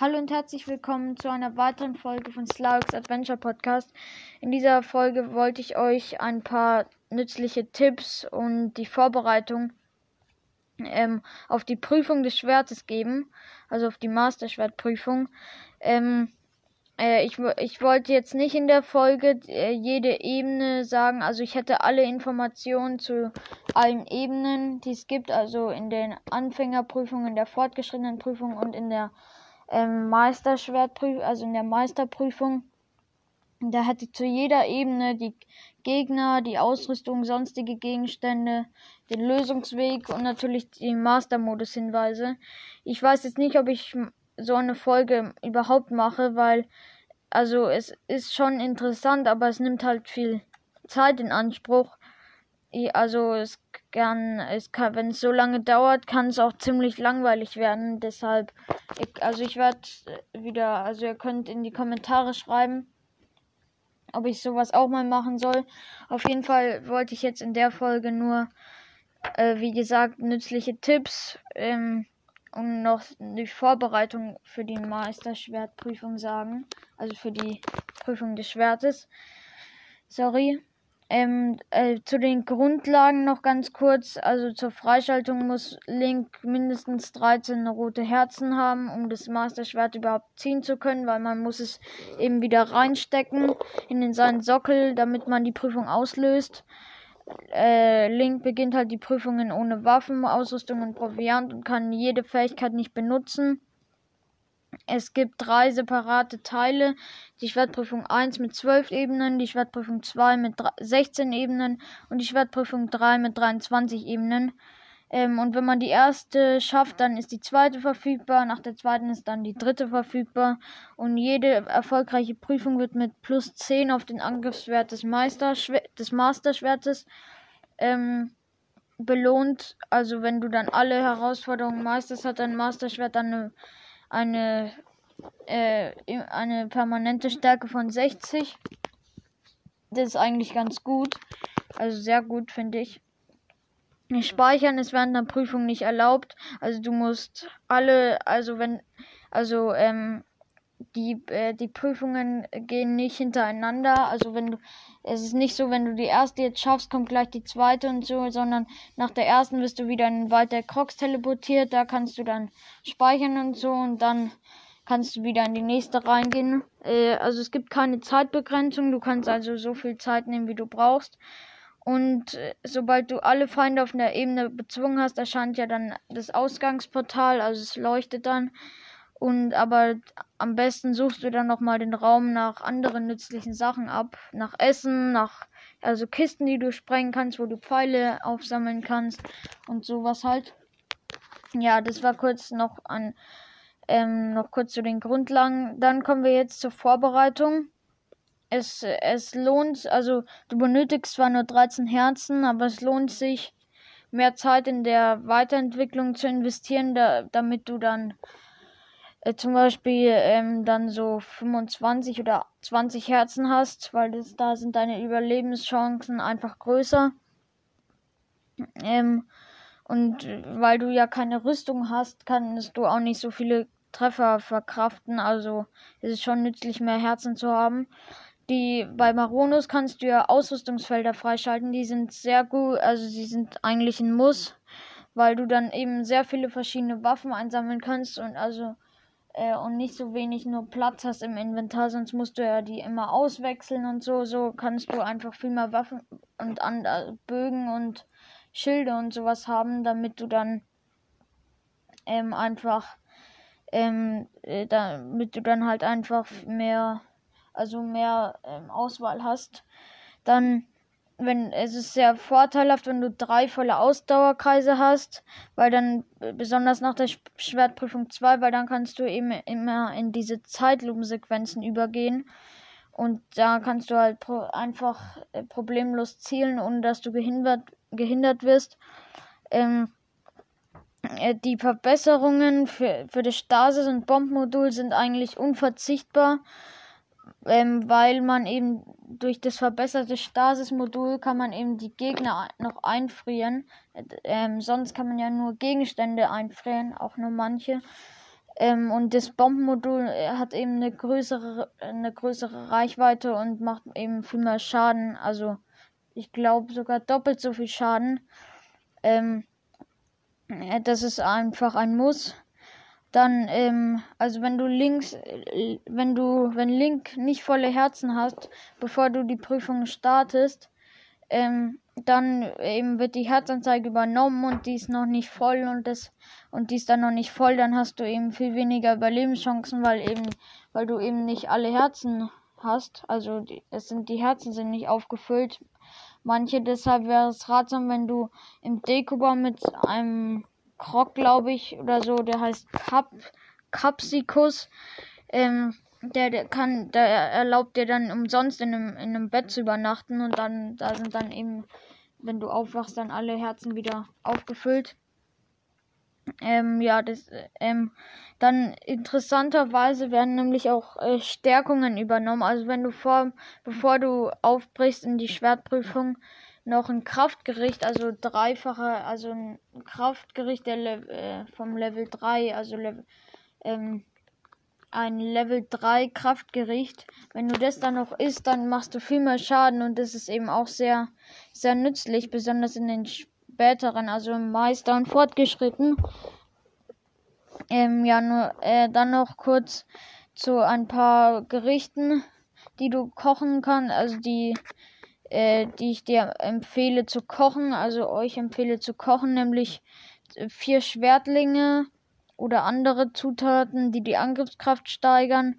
Hallo und herzlich willkommen zu einer weiteren Folge von Slarks Adventure Podcast. In dieser Folge wollte ich euch ein paar nützliche Tipps und die Vorbereitung ähm, auf die Prüfung des Schwertes geben, also auf die Master-Schwertprüfung. Ähm, äh, ich, ich wollte jetzt nicht in der Folge äh, jede Ebene sagen, also ich hätte alle Informationen zu allen Ebenen, die es gibt, also in den Anfängerprüfungen, in der fortgeschrittenen Prüfung und in der ähm, Meisterschwertprüfung, also in der Meisterprüfung. Da hätte zu jeder Ebene die Gegner, die Ausrüstung, sonstige Gegenstände, den Lösungsweg und natürlich die Master-Modus-Hinweise. Ich weiß jetzt nicht, ob ich so eine Folge überhaupt mache, weil also es ist schon interessant, aber es nimmt halt viel Zeit in Anspruch. Also es kann, es kann, wenn es so lange dauert, kann es auch ziemlich langweilig werden. Deshalb, ich, also ich werde wieder, also ihr könnt in die Kommentare schreiben, ob ich sowas auch mal machen soll. Auf jeden Fall wollte ich jetzt in der Folge nur, äh, wie gesagt, nützliche Tipps ähm, und noch die Vorbereitung für die Meisterschwertprüfung sagen. Also für die Prüfung des Schwertes. Sorry. Ähm, äh, zu den Grundlagen noch ganz kurz. Also zur Freischaltung muss Link mindestens 13 rote Herzen haben, um das Master-Schwert überhaupt ziehen zu können, weil man muss es eben wieder reinstecken in seinen Sockel, damit man die Prüfung auslöst. Äh, Link beginnt halt die Prüfungen ohne Waffen, Ausrüstung und Proviant und kann jede Fähigkeit nicht benutzen. Es gibt drei separate Teile. Die Schwertprüfung 1 mit 12 Ebenen, die Schwertprüfung 2 mit 16 Ebenen und die Schwertprüfung 3 mit 23 Ebenen. Ähm, und wenn man die erste schafft, dann ist die zweite verfügbar. Nach der zweiten ist dann die dritte verfügbar. Und jede erfolgreiche Prüfung wird mit plus 10 auf den Angriffswert des, Meisterschwer des Masterschwertes ähm, belohnt. Also wenn du dann alle Herausforderungen meisterst, hat dein Masterschwert dann eine eine, äh, eine permanente Stärke von 60. Das ist eigentlich ganz gut. Also sehr gut, finde ich. Speichern ist während der Prüfung nicht erlaubt. Also du musst alle, also wenn, also ähm, die, äh, die Prüfungen gehen nicht hintereinander. Also wenn du, es ist nicht so, wenn du die erste jetzt schaffst, kommt gleich die zweite und so, sondern nach der ersten wirst du wieder in den Wald der Crocs teleportiert. Da kannst du dann speichern und so und dann kannst du wieder in die nächste reingehen. Äh, also es gibt keine Zeitbegrenzung. Du kannst also so viel Zeit nehmen, wie du brauchst. Und äh, sobald du alle Feinde auf der Ebene bezwungen hast, erscheint ja dann das Ausgangsportal, also es leuchtet dann. Und aber am besten suchst du dann nochmal den Raum nach anderen nützlichen Sachen ab. Nach Essen, nach also Kisten, die du sprengen kannst, wo du Pfeile aufsammeln kannst und sowas halt. Ja, das war kurz noch an ähm, noch kurz zu den Grundlagen. Dann kommen wir jetzt zur Vorbereitung. Es, es lohnt, also du benötigst zwar nur 13 Herzen, aber es lohnt sich, mehr Zeit in der Weiterentwicklung zu investieren, da, damit du dann äh, zum Beispiel ähm, dann so 25 oder 20 Herzen hast, weil das, da sind deine Überlebenschancen einfach größer. Ähm, und weil du ja keine Rüstung hast, kannst du auch nicht so viele Treffer verkraften. Also ist es schon nützlich, mehr Herzen zu haben. Die bei Maronus kannst du ja Ausrüstungsfelder freischalten. Die sind sehr gut, also sie sind eigentlich ein Muss, weil du dann eben sehr viele verschiedene Waffen einsammeln kannst und also äh, und nicht so wenig nur Platz hast im Inventar, sonst musst du ja die immer auswechseln und so. So kannst du einfach viel mehr Waffen und an, äh, Bögen und Schilde und sowas haben, damit du dann ähm, einfach ähm, äh, damit du dann halt einfach mehr, also mehr ähm, Auswahl hast. Dann wenn es ist sehr vorteilhaft, wenn du drei volle Ausdauerkreise hast, weil dann besonders nach der Schwertprüfung 2, weil dann kannst du eben immer in diese Zeitlupensequenzen übergehen und da kannst du halt einfach äh, problemlos zielen, ohne dass du gehindert gehindert wirst. Ähm, äh, die Verbesserungen für, für das Stasis- und Bombmodul sind eigentlich unverzichtbar ähm, weil man eben durch das verbesserte Stasis-Modul kann man eben die Gegner noch einfrieren. Ähm, sonst kann man ja nur Gegenstände einfrieren, auch nur manche. Ähm, und das Bombenmodul äh, hat eben eine größere, eine größere Reichweite und macht eben viel mehr Schaden. Also ich glaube sogar doppelt so viel Schaden. Ähm, das ist einfach ein Muss. Dann, ähm, also wenn du links, äh, wenn du, wenn Link nicht volle Herzen hast, bevor du die Prüfung startest, ähm, dann eben wird die Herzanzeige übernommen und die ist noch nicht voll und das und die ist dann noch nicht voll, dann hast du eben viel weniger Überlebenschancen, weil eben weil du eben nicht alle Herzen hast, also die, es sind die Herzen sind nicht aufgefüllt. Manche deshalb wäre es ratsam, wenn du im Dekobar mit einem Krog, glaube ich, oder so, der heißt Cap Capsicus, ähm, der, der kann, der erlaubt dir dann umsonst in einem, in einem Bett zu übernachten und dann, da sind dann eben, wenn du aufwachst, dann alle Herzen wieder aufgefüllt. Ähm, ja, das, ähm, dann interessanterweise werden nämlich auch äh, Stärkungen übernommen. Also wenn du vor, bevor du aufbrichst in die Schwertprüfung, noch ein Kraftgericht, also dreifache, also ein Kraftgericht der Le äh, vom Level 3, also Level, ähm, ein Level 3 Kraftgericht. Wenn du das dann noch isst, dann machst du viel mehr Schaden und das ist eben auch sehr, sehr nützlich, besonders in den späteren, also im Meister und Fortgeschritten. Ähm, ja, nur äh, dann noch kurz zu ein paar Gerichten, die du kochen kannst, also die, äh, die ich dir empfehle zu kochen, also euch empfehle zu kochen, nämlich vier Schwertlinge, oder andere Zutaten, die die Angriffskraft steigern.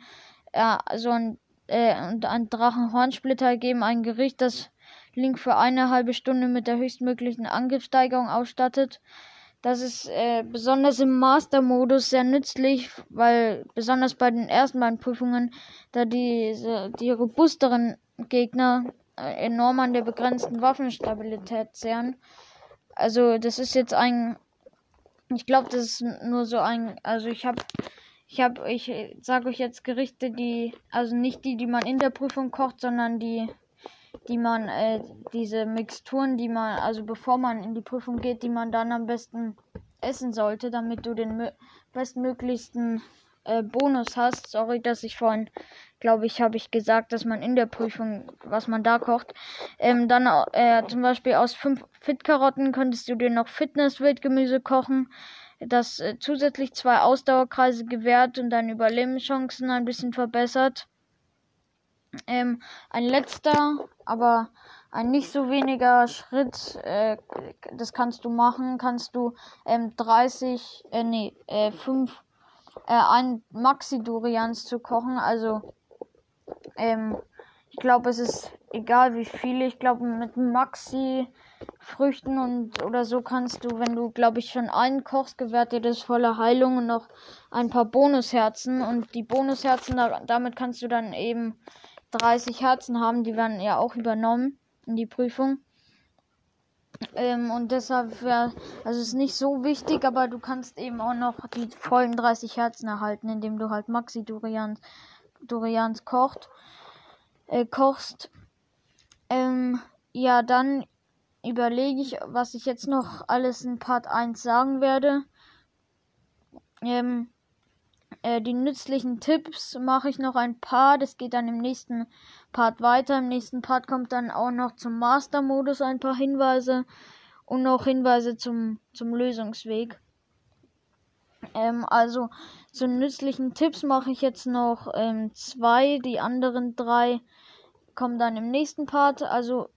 Ja, also ein, äh, und ein Drachenhornsplitter geben ein Gericht, das Link für eine halbe Stunde mit der höchstmöglichen Angriffssteigerung ausstattet. Das ist äh, besonders im Master-Modus sehr nützlich, weil besonders bei den ersten beiden Prüfungen, da diese, die robusteren Gegner äh, enorm an der begrenzten Waffenstabilität zehren. Also das ist jetzt ein ich glaube, das ist nur so ein. Also ich habe. Ich habe, ich sage euch jetzt Gerichte, die, also nicht die, die man in der Prüfung kocht, sondern die, die man, äh, diese Mixturen, die man, also bevor man in die Prüfung geht, die man dann am besten essen sollte, damit du den bestmöglichsten äh, Bonus hast. Sorry, dass ich vorhin, glaube ich, habe ich gesagt, dass man in der Prüfung, was man da kocht. Ähm, dann äh, zum Beispiel aus fünf Fit-Karotten könntest du dir noch Fitness-Wildgemüse kochen, das äh, zusätzlich zwei Ausdauerkreise gewährt und deine Überlebenschancen ein bisschen verbessert. Ähm, ein letzter, aber ein nicht so weniger Schritt, äh, das kannst du machen, kannst du ähm, 30, äh, nee, äh, 5 äh, ein Maxi-Durians zu kochen. Also, ähm, ich glaube, es ist egal wie viele. Ich glaube, mit Maxi-Früchten und oder so kannst du, wenn du, glaube ich, schon einen kochst, gewährt dir das volle Heilung und noch ein paar Bonusherzen. Und die Bonusherzen, damit kannst du dann eben 30 Herzen haben. Die werden ja auch übernommen in die Prüfung. Ähm, und deshalb wäre, also es ist nicht so wichtig, aber du kannst eben auch noch die vollen 30 Herzen erhalten, indem du halt Maxi Durians, Durians kocht, äh, kochst. Ähm, ja, dann überlege ich, was ich jetzt noch alles in Part 1 sagen werde. Ähm, äh, die nützlichen Tipps mache ich noch ein paar. Das geht dann im nächsten Part weiter. Im nächsten Part kommt dann auch noch zum Master-Modus ein paar Hinweise und noch Hinweise zum, zum Lösungsweg. Ähm, also zu nützlichen Tipps mache ich jetzt noch ähm, zwei. Die anderen drei kommen dann im nächsten Part. Also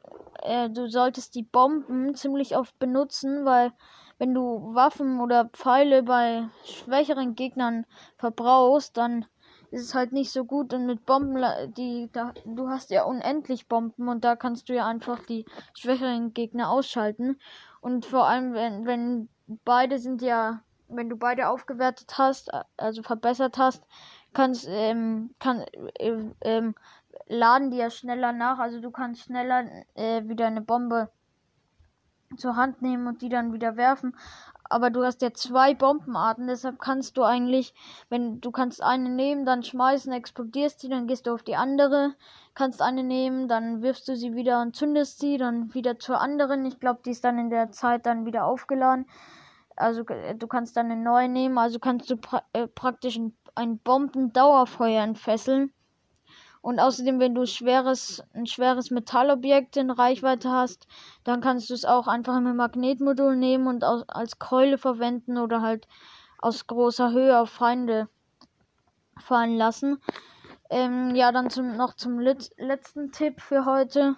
äh, du solltest die Bomben ziemlich oft benutzen, weil wenn du Waffen oder Pfeile bei schwächeren Gegnern verbrauchst, dann ist es halt nicht so gut und mit Bomben, die, da, du hast ja unendlich Bomben und da kannst du ja einfach die schwächeren Gegner ausschalten. Und vor allem, wenn, wenn beide sind ja, wenn du beide aufgewertet hast, also verbessert hast, kannst, ähm, kann, äh, ähm, laden die ja schneller nach, also du kannst schneller äh, wieder eine Bombe zur Hand nehmen und die dann wieder werfen. Aber du hast ja zwei Bombenarten, deshalb kannst du eigentlich, wenn du kannst eine nehmen, dann schmeißen, explodierst sie, dann gehst du auf die andere, kannst eine nehmen, dann wirfst du sie wieder und zündest sie, dann wieder zur anderen. Ich glaube, die ist dann in der Zeit dann wieder aufgeladen. Also du kannst dann eine neue nehmen, also kannst du pra äh, praktisch ein, ein Bombendauerfeuer entfesseln. Und außerdem, wenn du schweres, ein schweres Metallobjekt in Reichweite hast, dann kannst du es auch einfach mit Magnetmodul nehmen und als Keule verwenden oder halt aus großer Höhe auf Feinde fallen lassen. Ähm, ja, dann zum, noch zum letzten Tipp für heute.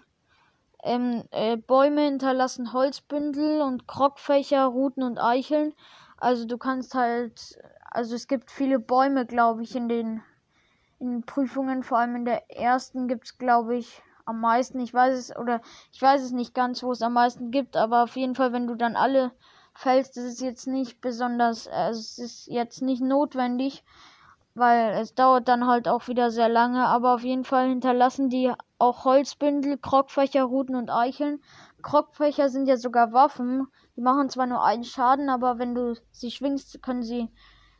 Ähm, äh, Bäume hinterlassen Holzbündel und Krockfächer, Ruten und Eicheln. Also du kannst halt, also es gibt viele Bäume, glaube ich, in den, in Prüfungen. Vor allem in der ersten gibt es, glaube ich, am meisten. Ich weiß es, oder ich weiß es nicht ganz, wo es am meisten gibt, aber auf jeden Fall, wenn du dann alle fällst, ist es jetzt nicht besonders, äh, es ist jetzt nicht notwendig weil es dauert dann halt auch wieder sehr lange. Aber auf jeden Fall hinterlassen die auch Holzbündel, Krockfächer, Ruten und Eicheln. Krockfächer sind ja sogar Waffen. Die machen zwar nur einen Schaden, aber wenn du sie schwingst, können sie,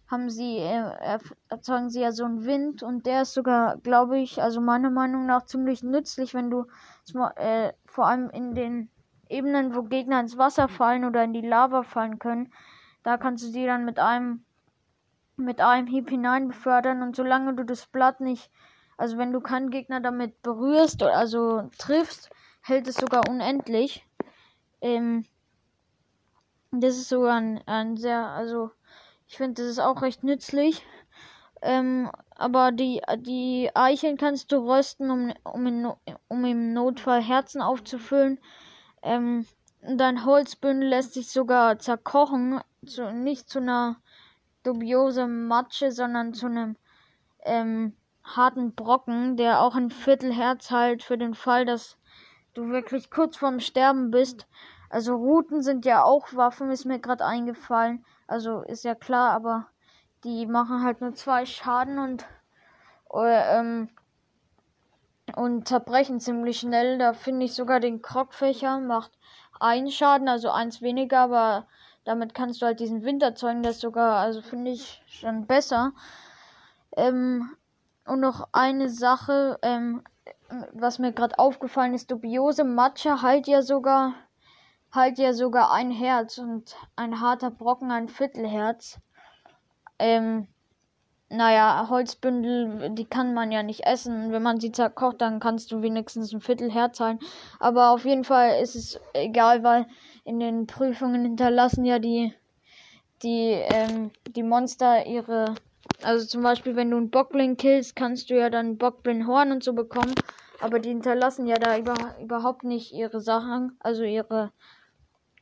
haben sie, äh, erzeugen sie ja so einen Wind und der ist sogar, glaube ich, also meiner Meinung nach ziemlich nützlich, wenn du äh, vor allem in den Ebenen, wo Gegner ins Wasser fallen oder in die Lava fallen können, da kannst du sie dann mit einem mit einem Hieb hinein befördern und solange du das Blatt nicht, also wenn du keinen Gegner damit berührst, also triffst, hält es sogar unendlich. Ähm, das ist sogar ein, ein sehr, also ich finde, das ist auch recht nützlich. Ähm, aber die, die Eicheln kannst du rösten, um, um, in, um im Notfall Herzen aufzufüllen. Ähm, dein Holzbündel lässt sich sogar zerkochen, zu, nicht zu einer dubiose Matsche, sondern zu einem ähm, harten Brocken, der auch ein Viertelherz halt für den Fall, dass du wirklich kurz vorm Sterben bist. Also Routen sind ja auch Waffen, ist mir gerade eingefallen. Also ist ja klar, aber die machen halt nur zwei Schaden und äh, ähm, und zerbrechen ziemlich schnell. Da finde ich sogar den Krogfächer macht einen Schaden, also eins weniger, aber damit kannst du halt diesen Wind erzeugen, das sogar, also finde ich schon besser. Ähm, und noch eine Sache, ähm, was mir gerade aufgefallen ist, dubiose Matcha halt ja sogar, halt ja sogar ein Herz und ein harter Brocken ein Viertelherz. Ähm, naja, Holzbündel, die kann man ja nicht essen. Wenn man sie zerkocht, dann kannst du wenigstens ein Viertelherz sein. Aber auf jeden Fall ist es egal, weil in den Prüfungen hinterlassen ja die, die, ähm, die Monster ihre. Also zum Beispiel, wenn du einen Bockblin killst, kannst du ja dann Bockblin Horn und so bekommen. Aber die hinterlassen ja da über, überhaupt nicht ihre Sachen, also ihre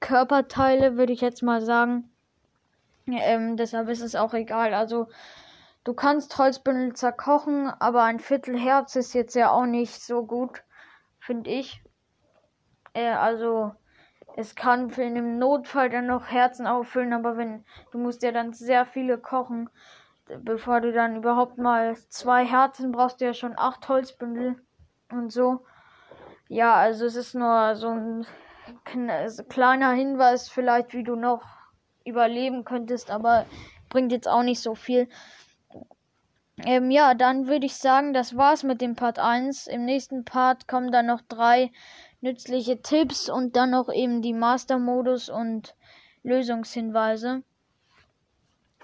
Körperteile, würde ich jetzt mal sagen. Ähm, deshalb ist es auch egal. Also du kannst Holzbündel zerkochen, aber ein Viertel Herz ist jetzt ja auch nicht so gut, finde ich. Äh, also es kann für einen Notfall dann noch Herzen auffüllen, aber wenn du musst ja dann sehr viele kochen, bevor du dann überhaupt mal zwei Herzen brauchst du ja schon acht Holzbündel und so. Ja, also es ist nur so ein kleiner Hinweis vielleicht, wie du noch überleben könntest, aber bringt jetzt auch nicht so viel. Ähm, ja, dann würde ich sagen, das war's mit dem Part 1. Im nächsten Part kommen dann noch drei nützliche Tipps und dann noch eben die Master-Modus und Lösungshinweise.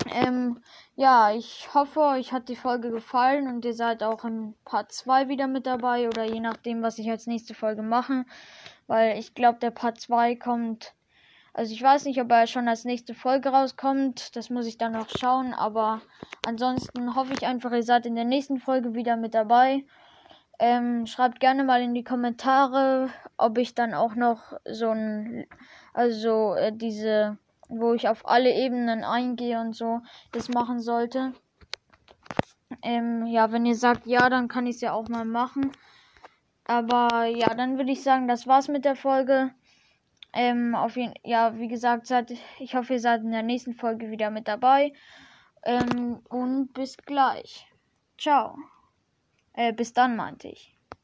Ähm, ja, ich hoffe, euch hat die Folge gefallen und ihr seid auch im Part 2 wieder mit dabei oder je nachdem, was ich als nächste Folge mache. Weil ich glaube, der Part 2 kommt. Also ich weiß nicht, ob er schon als nächste Folge rauskommt. Das muss ich dann noch schauen. Aber ansonsten hoffe ich einfach, ihr seid in der nächsten Folge wieder mit dabei. Ähm, schreibt gerne mal in die Kommentare, ob ich dann auch noch so ein, also äh, diese, wo ich auf alle Ebenen eingehe und so, das machen sollte. Ähm, ja, wenn ihr sagt ja, dann kann ich es ja auch mal machen. Aber ja, dann würde ich sagen, das war's mit der Folge. Ähm, auf jeden, ja, wie gesagt, seid, ich hoffe, ihr seid in der nächsten Folge wieder mit dabei. Ähm, und bis gleich. Ciao. Äh, bis dann meinte ich.